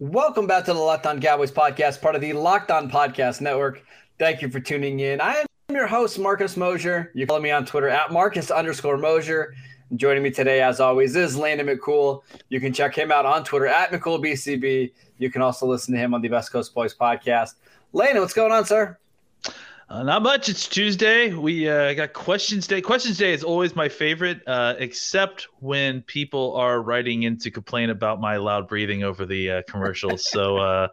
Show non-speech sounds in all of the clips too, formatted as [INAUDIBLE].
Welcome back to the Locked On Cowboys podcast, part of the Locked On Podcast Network. Thank you for tuning in. I am your host, Marcus Mosher. You follow me on Twitter at Marcus underscore Mosher. Joining me today, as always, is Landon McCool. You can check him out on Twitter at McCoolBCB. You can also listen to him on the West Coast Boys podcast. Landon, what's going on, sir? Uh, not much. It's Tuesday. We uh, got questions day. Questions day is always my favorite, uh, except when people are writing in to complain about my loud breathing over the uh, commercials. so uh,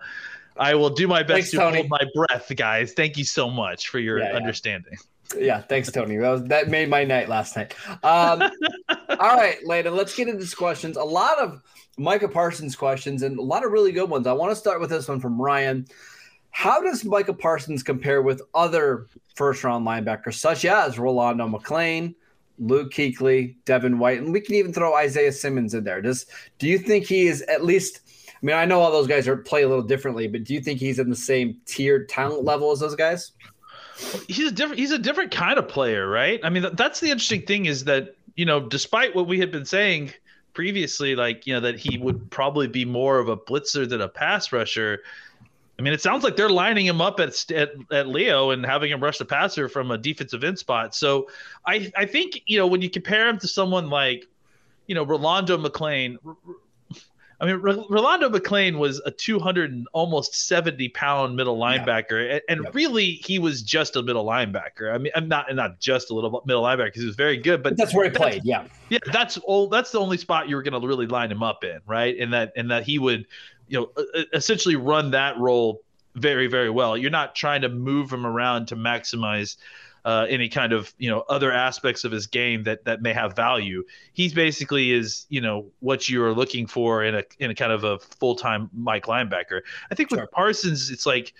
I will do my best Thanks, to Tony. hold my breath, guys. Thank you so much for your Yeah, understanding. Yeah, thanks, Tony. That, was, that made my night last night. Um, [LAUGHS] all right, Landon, let's get into these questions. A lot of Micah Parsons questions and a lot of really good ones. I want to start with this one from Ryan. How does Micah Parsons compare with other first round linebackers, such as Rolando McClain, Luke Kuechly, Devin White, and we can even throw Isaiah Simmons in there? Does do you think he is at least? I mean, I know all those guys are play a little differently, but do you think he's in the same tiered talent level as those guys? he's a different he's a different kind of player right i mean th- that's the interesting thing is that you know despite what we had been saying previously like you know that he would probably be more of a blitzer than a pass rusher i mean it sounds like they're lining him up at at, at leo and having him rush the passer from a defensive end spot so i i think you know when you compare him to someone like you know rolando mcclain I mean, Rolando McClain was a 200 and almost 70 pound middle linebacker, and, and Yep. really he was just a middle linebacker. I mean, I'm not not just a little middle linebacker because he was very good, but But that's where he played. Yeah. yeah, that's all. That's the only spot you were going to really line him up in, right? And that and that he would, you know, essentially run that role very very well. You're not trying to move him around to maximize uh, any kind of you know other aspects of his game that that may have value. He's basically is you know what you are looking for in a in a kind of a full time Mike linebacker. I think with Parsons, it's like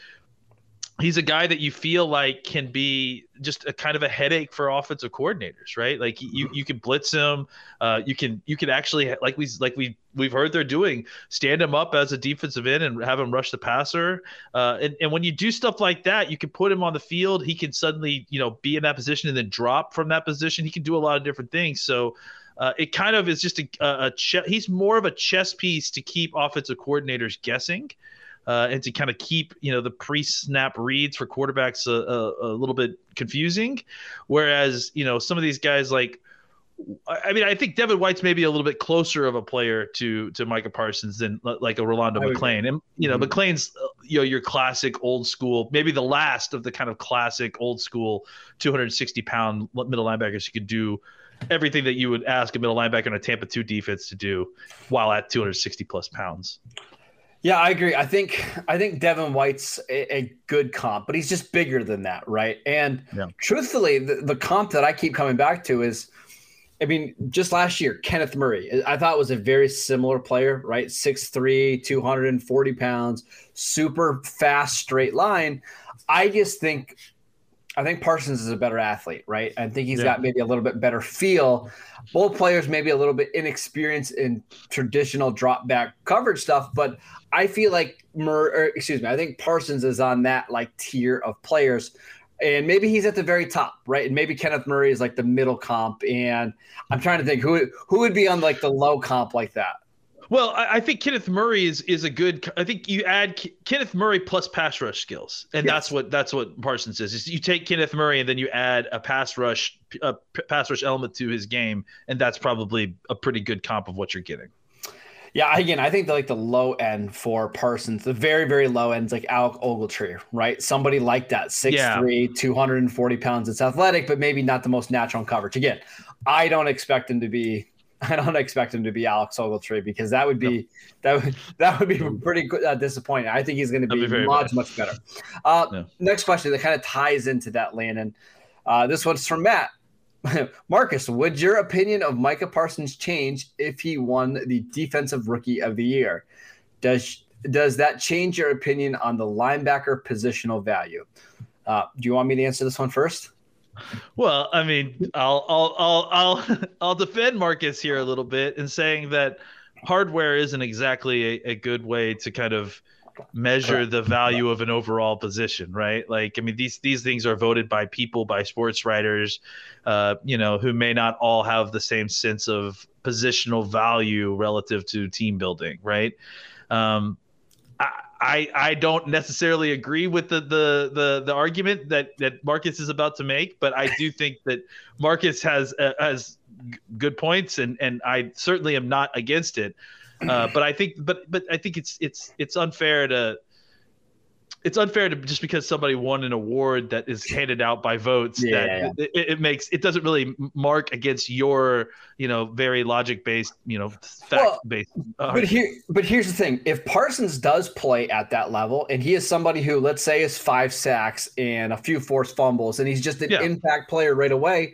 he's a guy that you feel like can be just a kind of a headache for offensive coordinators, right? Like you you can blitz him, uh, you can you can actually like we like we we've heard they're doing stand him up as a defensive end and have him rush the passer. Uh, and and when you do stuff like that, you can put him on the field. He can suddenly you know be in that position and then drop from that position. He can do a lot of different things. So. Uh, it kind of is just a, a, a che- he's more of a chess piece to keep offensive coordinators guessing uh, and to kind of keep you know the pre-snap reads for quarterbacks a, a, a little bit confusing. Whereas you know some of these guys like. I mean, I think Devin White's maybe a little bit closer of a player to to Micah Parsons than like a Rolando McClain, and you know Mhm. McClain's uh, you know your classic old school, maybe the last of the kind of classic old school 260 pound middle linebackers who could do everything that you would ask a middle linebacker in a Tampa two defense to do while at 260 plus pounds. Yeah, I agree. I think I think Devin White's a, a good comp, but he's just bigger than that, right? And Yeah. truthfully, the, the comp that I keep coming back to is, I mean, just last year, Kenneth Murray, I thought was a very similar player, right? 6'3", 240 pounds, super fast straight line. I just think I think Parsons is a better athlete, right? I think he's Yeah. got maybe a little bit better feel. Both players maybe a little bit inexperienced in traditional drop back coverage stuff, but I feel like Mur- or, excuse me, I think Parsons is on that like tier of players. And maybe he's at the very top, right? And maybe Kenneth Murray is like the middle comp. And I'm trying to think who who would be on like the low comp like that. Well, I, I think Kenneth Murray is is a good. I think you add K- Kenneth Murray plus pass rush skills, and Yes. that's what that's what Parsons is. is. You take Kenneth Murray and then you add a pass rush a p- pass rush element to his game, and that's probably a pretty good comp of what you're getting. Yeah, again, I think the, like the low end for Parsons, the very, very low end is like Alec Ogletree, right? Somebody like that, 6'3, 240 pounds. It's athletic, but maybe not the most natural in coverage. Again, I don't expect him to be [LAUGHS] I don't expect him to be Alex Ogletree because that would be that would that would be pretty uh, disappointing. I think he's going to be, be much bad. much better. Uh, Yeah. Next question that kind of ties into that, Landon. Uh, this one's from Matt. [LAUGHS] Marcus, would your opinion of Micah Parsons change if he won the Defensive Rookie of the Year? Does does that change your opinion on the linebacker positional value? Uh, do you want me to answer this one first? Well, I mean, I'll I'll I'll I'll [LAUGHS] I'll defend Marcus here a little bit in saying that hardware isn't exactly a, a good way to kind of measure the value of an overall position, right? Like, I mean, these these things are voted by people, by sports writers, uh, you know, who may not all have the same sense of positional value relative to team building, right? Um, I, I don't necessarily agree with the, the the the argument that that Marcus is about to make, but I do think that Marcus has uh, has good points, and and I certainly am not against it. Uh, but I think, but but I think it's it's it's unfair to it's unfair to just because somebody won an award that is handed out by votes yeah, that yeah. It, it, makes it doesn't really mark against your you know very logic based you know fact based. Well, uh, but here, but here's the thing: if Parsons does play at that level, and he is somebody who, let's say, is five sacks and a few forced fumbles, and he's just an yeah. impact player right away,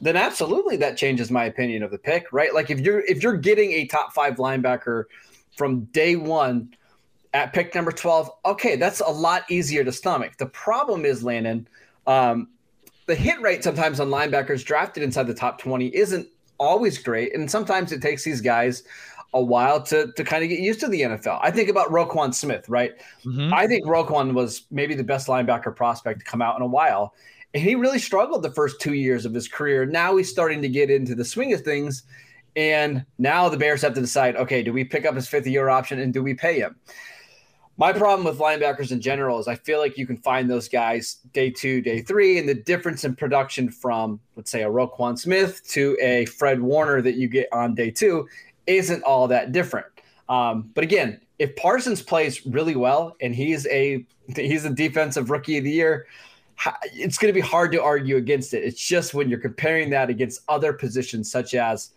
then absolutely that changes my opinion of the pick, right? Like if you're if you're getting a top five linebacker from day one at pick number 12, okay, that's a lot easier to stomach. The problem is, Landon, um, the hit rate sometimes on linebackers drafted inside the top 20 isn't always great. And sometimes it takes these guys a while to, to kind of get used to the NFL. I think about Roquan Smith, right? Mm-hmm. I think Roquan was maybe the best linebacker prospect to come out in a while. And he really struggled the first two years of his career. Now he's starting to get into the swing of things. And now the Bears have to decide okay, do we pick up his fifth year option and do we pay him? My problem with linebackers in general is I feel like you can find those guys day two, day three, and the difference in production from, let's say, a Roquan Smith to a Fred Warner that you get on day two isn't all that different. Um, but again, if Parsons plays really well and he's a he's a defensive rookie of the year, it's going to be hard to argue against it. It's just when you're comparing that against other positions such as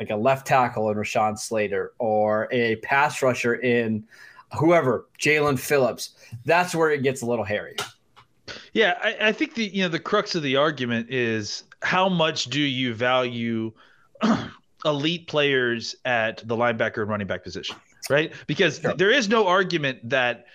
like a left tackle in Rashawn Slater or a pass rusher in whoever, Jaelan Phillips, that's where it gets a little hairy. Yeah, I, I, think the you know the crux of the argument is how much do you value [CLEARS THROAT] elite players at the linebacker and running back position, right? Because sure. there is no argument that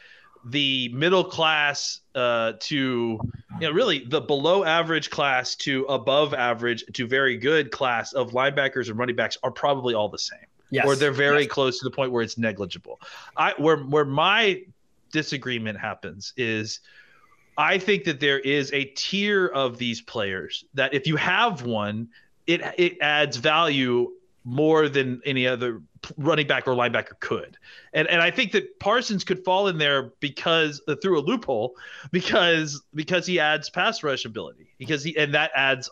the middle class uh, to you know really the below average class to above average to very good class of linebackers and running backs are probably all the same. Yes. Or they're very yes. close to the point where it's negligible. I where where my disagreement happens is I think that there is a tier of these players that if you have one, it it adds value more than any other running back or linebacker could. And and I think that Parsons could fall in there because uh, through a loophole because because he adds pass rush ability because he and that adds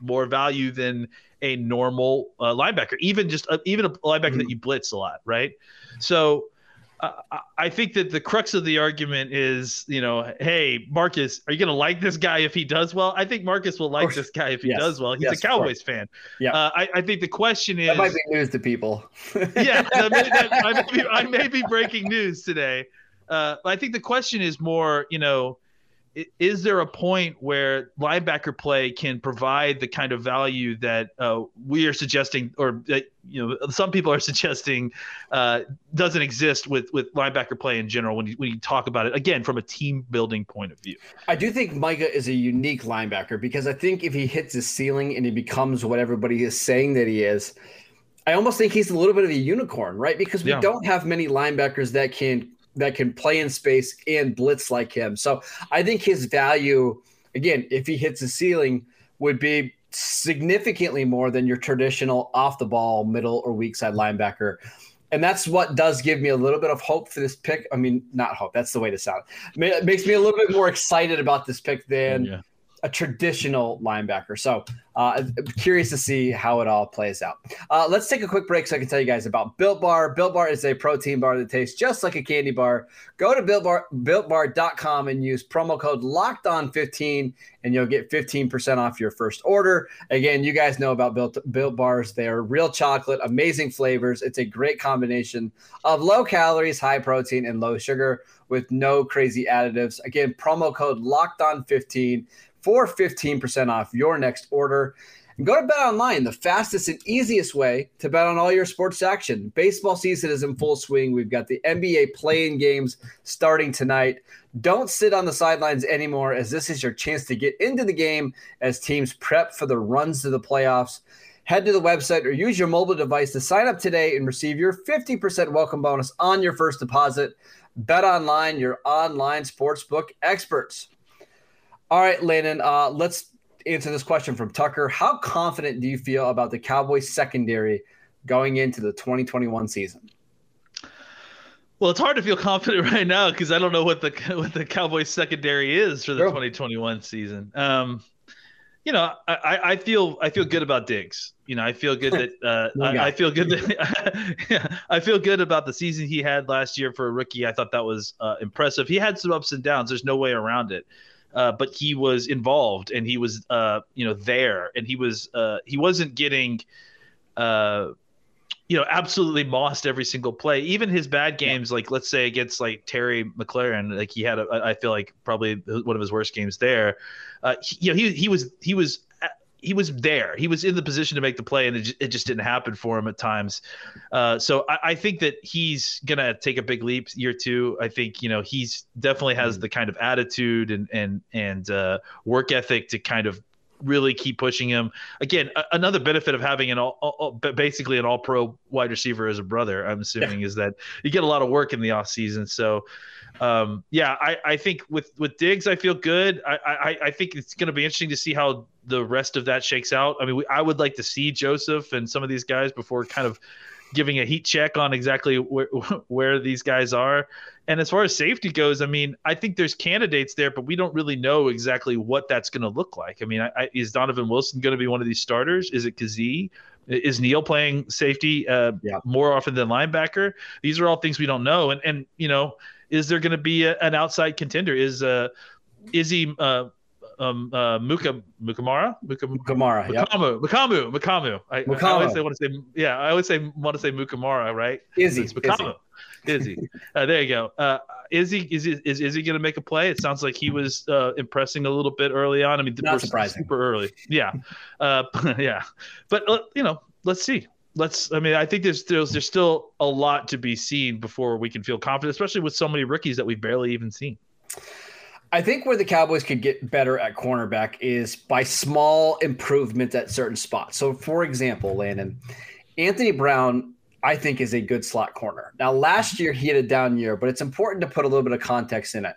more value than a normal uh, linebacker, even just a, even a linebacker mm-hmm. that you blitz a lot, right? So uh, I think that the crux of the argument is, you know, hey, Marcus, are you going to like this guy if he does well? I think Marcus will like this guy if he yes. does well. He's yes, a Cowboys fan. Yeah. Uh, I, I, think the question is. That might be news to people. [LAUGHS] yeah. That may, that, I, may be, I, may be, breaking news today. Uh, I think the question is more, you know, is there a point where linebacker play can provide the kind of value that uh, we are suggesting, or that you know some people are [LAUGHS] suggesting uh, doesn't exist with with linebacker play in general? When you when you talk about it again from a team building point of view, I do think Micah is a unique linebacker because I think if he hits his ceiling and he becomes what everybody is saying that he is. I almost think he's a little bit of a unicorn, right? Because we yeah. don't have many linebackers that can that can play in space and blitz like him. So I think his value, again, if he hits the ceiling, would be significantly more than your traditional off the ball middle or weak side linebacker. And that's what does give me a little bit of hope for this pick. I mean, not hope, that's the way to sound. It makes me a little bit more excited about this pick than yeah a traditional linebacker. So uh, curious to see how it all plays out. Uh, let's take a quick break so I can tell you guys about Built Bar. Built Bar is a protein bar that tastes just like a candy bar. Go to Built Bar, BuiltBar.com and use promo code Locked On 15 and you'll get 15% off your first order. Again, you guys know about Built, Built Bars. They are real chocolate, amazing flavors. It's a great combination of low calories, high protein, and low sugar with no crazy additives. Again, promo code Locked On 15 for 15% off your next order. And Go to Bet Online, the fastest and easiest way to bet on all your sports action. Baseball season is in full swing. We've got the NBA playing games starting tonight. Don't sit on the sidelines anymore, as this is your chance to get into the game as teams prep for the runs to the playoffs. Head to the website or use your mobile device to sign up today and receive your 50% welcome bonus on your first deposit. Bet Online, your online sportsbook experts. All right, Landon, uh, let's answer this question from Tucker. How confident do you feel about the Cowboys secondary going into the 2021 season? Well, it's hard to feel [LAUGHS] confident right now because I don't know what the [LAUGHS] what the Cowboys secondary is for the sure. 2021 season. Um, you know, I, I feel I feel good about Diggs. You know, I feel good that uh, I, I, feel good that [LAUGHS] I feel good about the season he had last year for a rookie. I thought that was uh, impressive. He had some ups and downs. There's no way around it. Uh, but he was involved and he was uh, you know there and he was uh, he wasn't getting uh, you know absolutely mossed every single play. Even his bad games like let's say against like terry McLaurin, like he had a, I feel like probably one of his worst games there. Uh, he, you know he, he was he was he was there. He was in the position to make the play, and it, just, it just didn't happen for him at times. Uh, so I, I, think that he's gonna take a big leap year two. I think you know he's definitely has mm-hmm. the kind of attitude and and and uh, work ethic to kind of really keep pushing him. Again, a- another benefit of having an all, all, basically an all pro wide receiver as a brother, I'm assuming, yeah. is that you get a lot of work in the off season. So um, yeah, I, I think with with Diggs, I feel good. I I, I think it's going to be interesting to see how the rest of that shakes out. I mean, we, I would like to see Joseph and some of these guys before kind of giving a heat check on exactly where [LAUGHS] where these guys are. And as far as safety goes, I mean, I think there's candidates there, but we don't really know exactly what that's going to look like. I mean, I, I, is Donovan Wilson going to be one of these starters? Is it Kazee? Is Neil playing safety uh, yeah. more often than linebacker? These are all things we don't know. And and you know, is there going to be a, an outside contender? Is uh, is he uh, um, uh, Muka Mukamara, Muka, Mukamara, yeah, Mukamu, Mukamu, I, I, always say want to say yeah, I always say want to say Mukamara, right? He? It's Mukamu. Is he? uh, there you go. Uh, is he? Is? Is, is he going to make a play? It sounds like he was uh, impressing a little bit early on. I mean, not surprising. Super early. Yeah, uh, [LAUGHS] yeah. But uh, you know, let's see let's i mean i think there's, there's there's still a lot to be seen before we can feel confident especially with so many rookies that we've barely even seen i think where the cowboys could get better at cornerback is by small improvements at certain spots so for example landon anthony brown i think is a good slot corner now last year he had a down year but it's important to put a little bit of context in it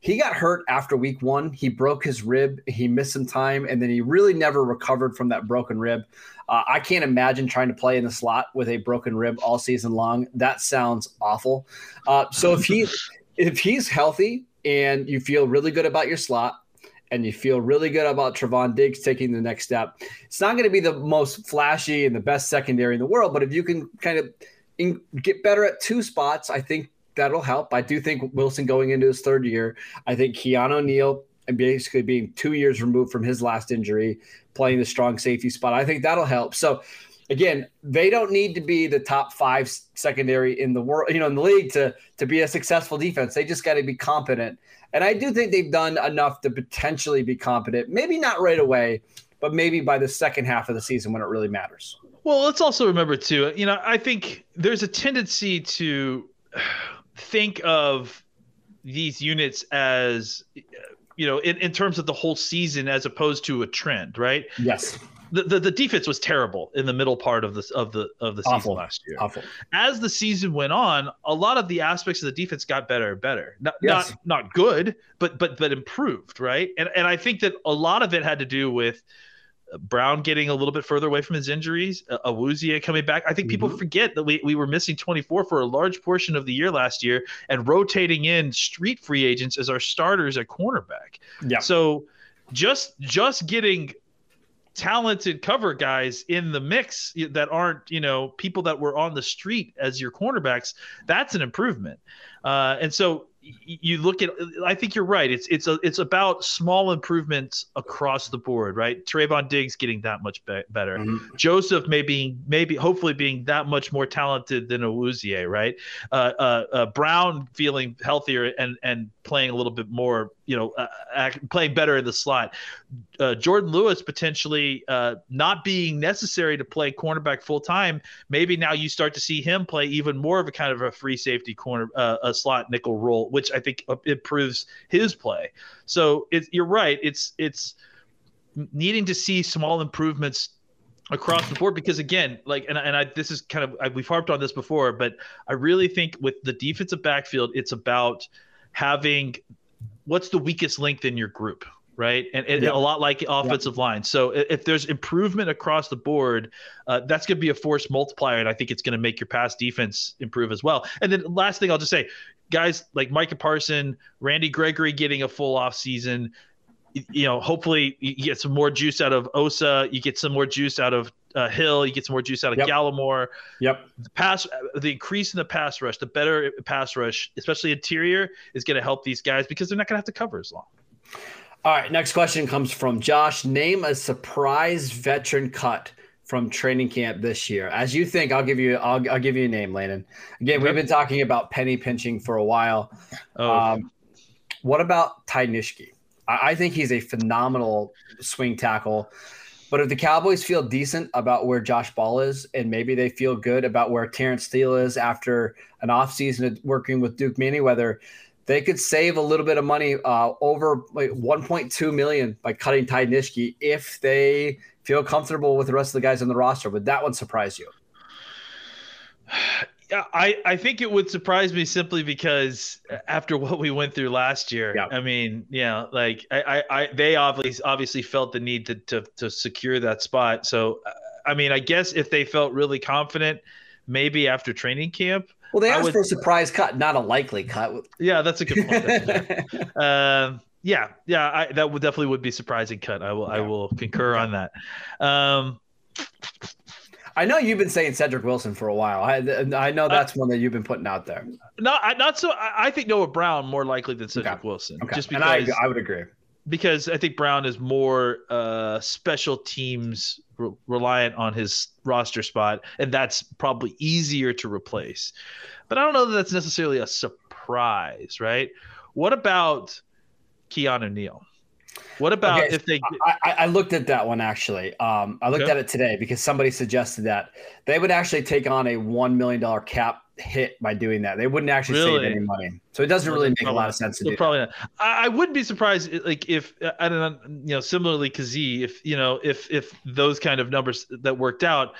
he got hurt after week one. He broke his rib. He missed some time, and then he really never recovered from that broken rib. Uh, I can't imagine trying to play in the slot with a broken rib all season long. That sounds awful. Uh, so if he if he's healthy and you feel really good about your slot and you feel really good about Trevon Diggs taking the next step, it's not going to be the most flashy and the best secondary in the world. But if you can kind of in, get better at two spots, I think that'll help. I do think Wilson going into his third year. I think Keanu Neal and basically being two years removed from his last injury, playing the strong safety spot. I think that'll help. So again, they don't need to be the top five secondary in the world, you know, in the league to to be a successful defense. They just got to be competent. And I do think they've done enough to potentially be competent. Maybe not right away, but maybe by the second half of the season when it really matters. Well, let's also remember too, you know, I think there's a tendency to think of these units as you know, in, in terms of the whole season as opposed to a trend, right? Yes. The, the, the defense was terrible in the middle part of this of the of the season Awful. last year. Awful. As the season went on, a lot of the aspects of the defense got better and better. Not yes. not not good, but but but improved, right? And and I think that a lot of it had to do with Brown getting a little bit further away from his injuries, Awuzie coming back. I think people mm-hmm. forget that we, we were missing 24 for a large portion of the year last year and rotating in street free agents as our starters at cornerback. Yeah. So just just getting talented cover guys in the mix that aren't you know people that were on the street as your cornerbacks that's an improvement uh, and so you look at I think you're right. It's it's a, it's about small improvements across the board, right? Trevon Diggs getting that much be- better. Mm-hmm. Joseph maybe maybe hopefully being that much more talented than Awuzie, right? Uh, uh, uh, Brown feeling healthier and and playing a little bit more you know, uh, act, playing better in the slot. Uh, Jourdan Lewis potentially uh, not being necessary to play cornerback full time. Maybe now you start to see him play even more of a kind of a free safety corner, uh, a slot nickel role, which I think improves his play. So it's, you're right. It's it's needing to see small improvements across the board because again like and, and i this is kind of I, we've harped on this before but i really think with the defensive backfield it's about having what's the weakest link in your group right? And, and a lot like offensive line. So if there's improvement across the board uh, that's going to be a force multiplier and i think it's going to make your pass defense improve as well. And then last thing i'll just say guys like micah parson randy gregory getting a full off season you know, hopefully you get some more juice out of Osa. You get some more juice out of uh, Hill. You get some more juice out of yep. Gallimore. Yep. The pass, the increase in the pass rush, the better pass rush, especially interior, is going to help these guys because they're not going to have to cover as long. All right. Next question comes from Josh. Name a surprise veteran cut from training camp this year. As you think, I'll give you I'll, I'll give you a name, Landon. Again, we've been talking about penny pinching for a while. Oh. Um, what about Ty Nsekhe? I, I think he's a phenomenal swing tackle. But if the Cowboys feel decent about where Josh Ball is, and maybe they feel good about where Terence Steele is after an offseason of working with Duke Manyweather, they could save a little bit of money, uh, over like 1.2 million by cutting Ty Nsekhe if they feel comfortable with the rest of the guys on the roster. Would that one surprise you? I, I think it would surprise me simply because after what we went through last year, yeah. I mean, yeah, like I, I, I, they obviously obviously felt the need to, to to secure that spot. So, I mean, I guess if they felt really confident, maybe after training camp. Well, they asked would, for a surprise cut, not a likely cut. Yeah, that's a good point. uh, [LAUGHS] yeah, yeah, I, that would definitely would be surprising cut. I will, yeah. I will concur on that. Um, I know you've been saying Cedric Wilson for a while. I I know that's one that you've been putting out there. Not not so. I think Noah Brown more likely than Cedric okay. Wilson. Okay. Just because I, I, would agree. Because I think Brown is more uh, special teams re- reliant on his roster spot, and that's probably easier to replace. But I don't know that that's necessarily a surprise, right? What about Keanu Neal? What about okay, if they? I, I, looked at that one actually. Um, I looked okay. at it today because somebody suggested that they would actually take on a one million dollar cap hit by doing that. They wouldn't actually really? save any money, so it doesn't really make a lot of sense to do. Probably not. I, wouldn't be surprised, like if I don't know, you know, similarly, Kazee, if you know, if if those kind of numbers that worked out,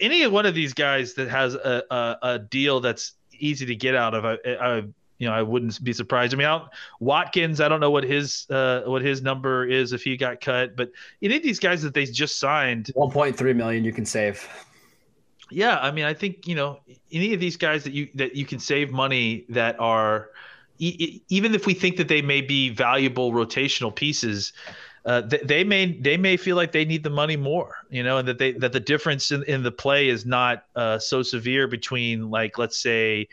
any one of these guys that has a a, a deal that's easy to get out of, I, I you know, I wouldn't be surprised. I mean, I Watkins, I don't know what his uh, what his number is if he got cut, but any of these guys that they just signed, one point three million you can save. Yeah, I mean, I think you know any of these guys that you that you can save money that are e- even if we think that they may be valuable rotational pieces. Uh, they, they, may they may feel like they need the money more, you know, and that they that the difference in, in the play is not uh, so severe between like let's say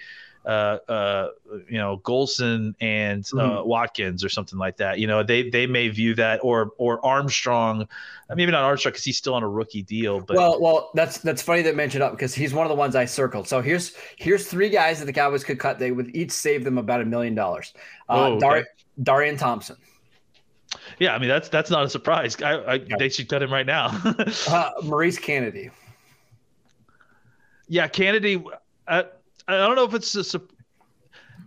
uh, uh, you know, Golson and uh, mm-hmm. Watkins or something like that. You know, they they may view that or or Armstrong, maybe not Armstrong because he's still on a rookie deal. But well, well, that's that's funny that mentioned up because he's one of the ones I circled. So here's here's three guys that the Cowboys could cut. They would each save them about a million dollars. Uh, oh, okay. Dar- Darian Thompson. Yeah, I mean that's that's not a surprise. I, I yeah. They should cut him right now. [LAUGHS] uh, Maurice Canady. Yeah, Canady. Uh, I don't know if it's a.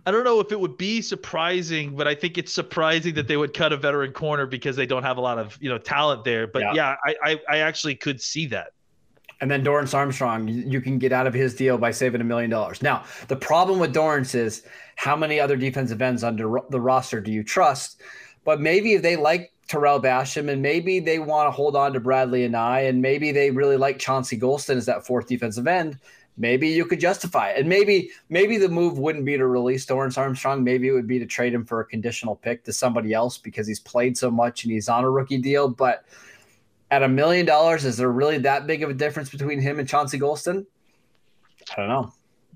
I don't know if it would be surprising, but I think it's surprising that they would cut a veteran corner because they don't have a lot of you know talent there. But yeah, yeah I, I, I actually could see that. And then Dorance Armstrong, you can get out of his deal by saving a million dollars. Now, the problem with Dorance is how many other defensive ends under the roster do you trust? But maybe if they like Tarell Basham and maybe they want to hold on to Bradley and I, and maybe they really like Chauncey Golston as that fourth defensive end maybe you could justify it. And maybe maybe the move wouldn't be to release Dorance Armstrong. Maybe it would be to trade him for a conditional pick to somebody else because he's played so much and he's on a rookie deal. But at a million dollars, is there really that big of a difference between him and Chauncey Golston? I don't know.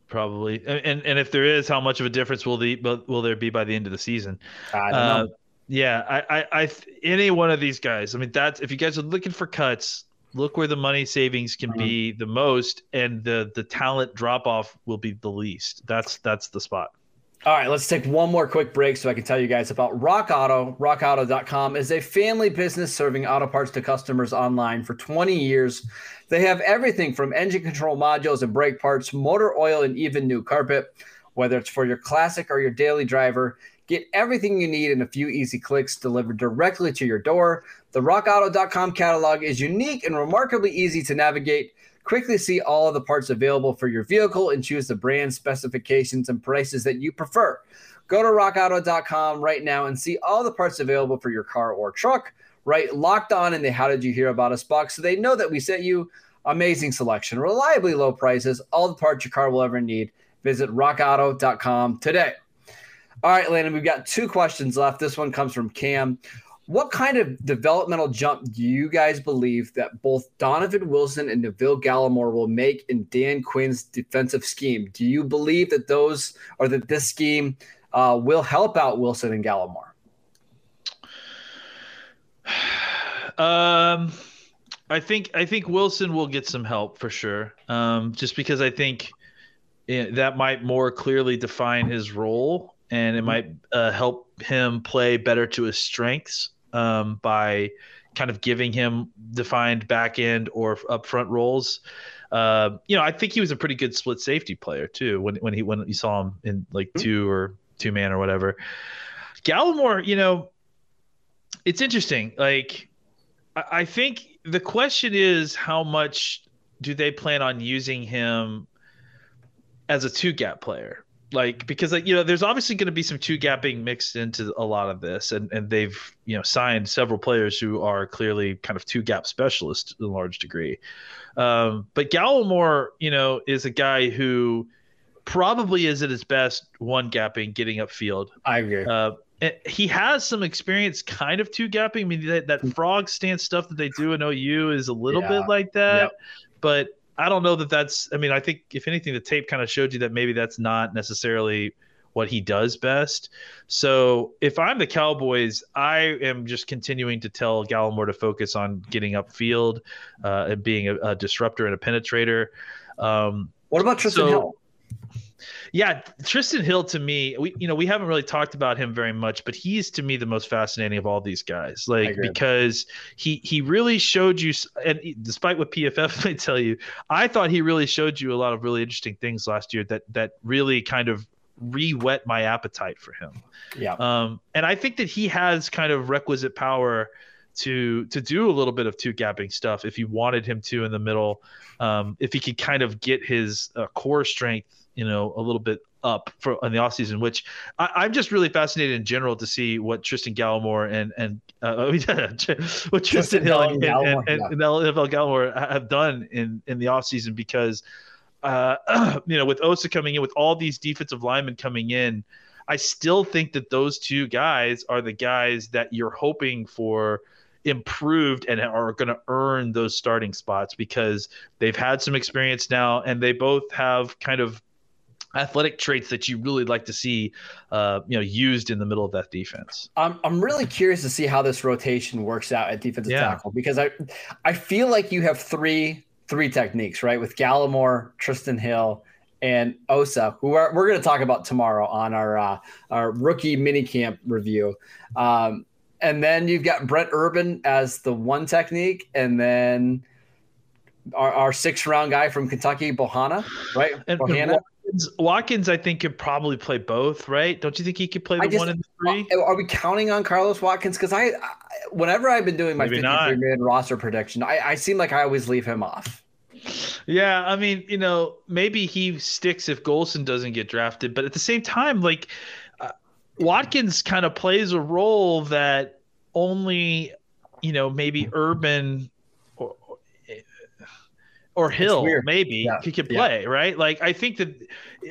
Probably, and and if there is, how much of a difference will the will there be by the end of the season? I don't uh, know. Yeah, I, I, I, any one of these guys. I mean, that's if you guys are looking for cuts, look where the money savings can mm-hmm. be the most and the the talent drop off will be the least that's that's the spot All right, let's take one more quick break so I can tell you guys about Rock Auto. RockAuto.com is a family business serving auto parts to customers online for 20 years. They have everything from engine control modules and brake parts, motor oil, and even new carpet. Whether it's for your classic or your daily driver, get everything you need in a few easy clicks delivered directly to your door. The RockAuto.com catalog is unique and remarkably easy to navigate. Quickly see all of the parts available for your vehicle and choose the brand specifications and prices that you prefer. Go to rockauto.com right now and see all the parts available for your car or truck. Right, locked on in the How Did You Hear About Us box so they know that we sent you. Amazing selection, reliably low prices, all the parts your car will ever need. Visit rockauto.com today. All right, Landon, we've got two questions left. This one comes from Cam. What kind of developmental jump do you guys believe that both Donovan Wilson and Neville Gallimore will make in Dan Quinn's defensive scheme? Do you believe that those or that this scheme uh, will help out Wilson and Gallimore? [SIGHS] Um, I think I think Wilson will get some help for sure. Um, just because I think eh, that might more clearly define his role, and it might uh, help him play better to his strengths um, by kind of giving him defined back end or upfront roles. Uh, you know, I think he was a pretty good split safety player too when when he when you saw him in like mm-hmm. two or two man or whatever. Gallimore, you know, it's interesting. Like, I, I think the question is how much do they plan on using him as a two gap player? Like because like you know there's obviously going to be some two gapping mixed into a lot of this and and they've you know signed several players who are clearly kind of two gap specialists in a large degree um, but gallimore you know is a guy who probably is at his best one gapping getting upfield i agree uh, he has some experience kind of two gapping i mean that, that frog stance stuff that they do in ou is a little yeah. bit like that yep. but I don't know that that's. I mean, I think if anything, the tape kind of showed you that maybe that's not necessarily what he does best. So if I'm the Cowboys, I am just continuing to tell Gallimore to focus on getting upfield uh, and being a, a, disruptor and a penetrator. Um, what about Trysten so, Hill? Yeah, Trysten Hill to me, we you know we haven't really talked about him very much, but he's to me the most fascinating of all these guys. Like because he he really showed you, and despite what PFF [LAUGHS] may tell you, I thought he really showed you a lot of really interesting things last year that that really kind of re-whet my appetite for him. Yeah. Um, and I think that he has kind of requisite power to to do a little bit of two gapping stuff if you wanted him to in the middle. Um, if he could kind of get his uh, core strength you know a little bit up for in the offseason, which I, am just really fascinated in general to see what Trysten Gallimore and and uh, [LAUGHS] [LAUGHS] what Trysten Hill and, and, and, and Neville Gallimore have done in in the offseason because uh, [CLEARS THROAT] you know with Osa coming in with all these defensive linemen coming in. I still think that those two guys are the guys that you're hoping for improved and are going to earn those starting spots because they've had some experience now and they both have kind of athletic traits that you really like to see, uh, you know, used in the middle of that defense. I'm I'm really curious to see how this rotation works out at defensive yeah. tackle because I I feel like you have three three techniques right with Gallimore, Trysten Hill, and Osa, who are, we're going to talk about tomorrow on our uh, our rookie minicamp review. Um, and then you've got Brent Urban as the one technique, and then our, our sixth round guy from Kentucky, Bohanna, right? And, Bohanna. Watkins, Watkins, I think could probably play both, right? Don't you think he could play the just, one and the three? Are we counting on Carlos Watkins? Because I, I, whenever I've been doing my Maybe 53 man roster prediction, I, I seem like I always leave him off. Yeah, I mean, you know, maybe he sticks if Golson doesn't get drafted, but at the same time, like Watkins kind of plays a role that only, you know, maybe Urban or or Hill maybe yeah. he could play yeah. right. Like I think that,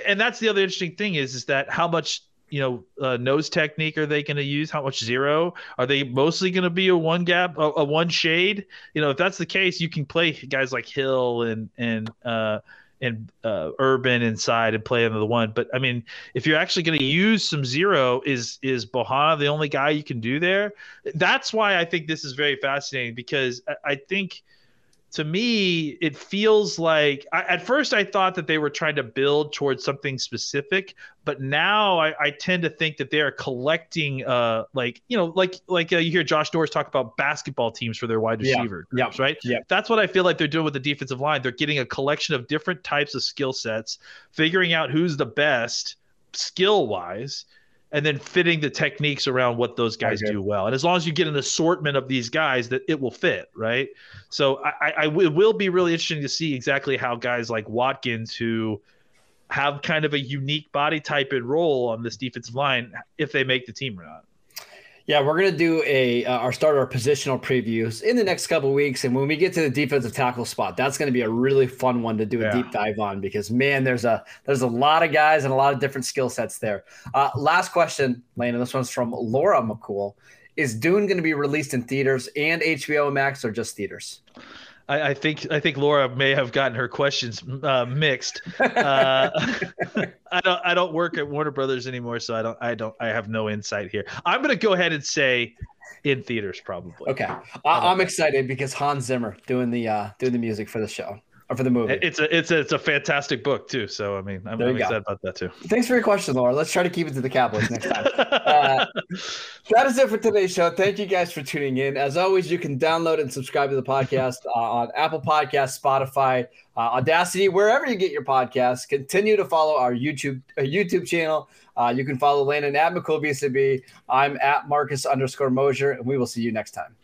and that's the other interesting thing is is that how much you know uh, nose technique are they going to use? How much zero are they mostly going to be a one gap, a, a, one shade? You know, if that's the case, you can play guys like Hill and and uh, and uh, Urban inside and play the one. But I mean, if you're actually going to use some zero, is is Bohanna the only guy you can do there? That's why I think this is very fascinating because I, I think to me, it feels like I, at first I thought that they were trying to build towards something specific, but now I, I tend to think that they are collecting, uh, like you know, like like uh, you hear Josh Norris talk about basketball teams for their wide receiver Yeah. groups, right? Yeah. That's what I feel like they're doing with the defensive line. They're getting a collection of different types of skill sets, figuring out who's the best skill wise, and then fitting the techniques around what those guys do well. And as long as you get an assortment of these guys, that it will fit, right? So I, I, I it will be really interesting to see exactly how guys like Watkins, who have kind of a unique body type and role on this defensive line, if they make the team or not. Yeah, we're gonna do a uh, our start our positional previews in the next couple weeks, and when we get to the defensive tackle spot, that's gonna be a really fun one to do a Yeah. deep dive on because man, there's a there's a lot of guys and a lot of different skill sets there. Uh, last question, Lane, and this one's from Laura McCool. Is Dune going to be released in theaters and HBO Max or just theaters? I, I think I think Laura may have gotten her questions uh, mixed. [LAUGHS] Uh, [LAUGHS] I don't I don't work at Warner Brothers anymore, so I don't I don't I have no insight here. I'm gonna go ahead and say in theaters probably. Okay, I, I'm excited because Hans Zimmer doing the uh, doing the music for the show or for the movie. It's a it's a it's a fantastic book too. So I mean I'm, I'm excited about that too. Thanks for your question, Laura. Let's try to keep it to the Cowboys next time. [LAUGHS] Uh, that is it for today's show. Thank you guys for tuning in. As always, you can download and subscribe to the podcast uh, on Apple Podcasts, Spotify, uh, Audacity, wherever you get your podcasts. Continue to follow our YouTube uh, YouTube channel. Uh, you can follow Landon at McCool BCB. I'm at Marcus underscore Mosher, and we will see you next time.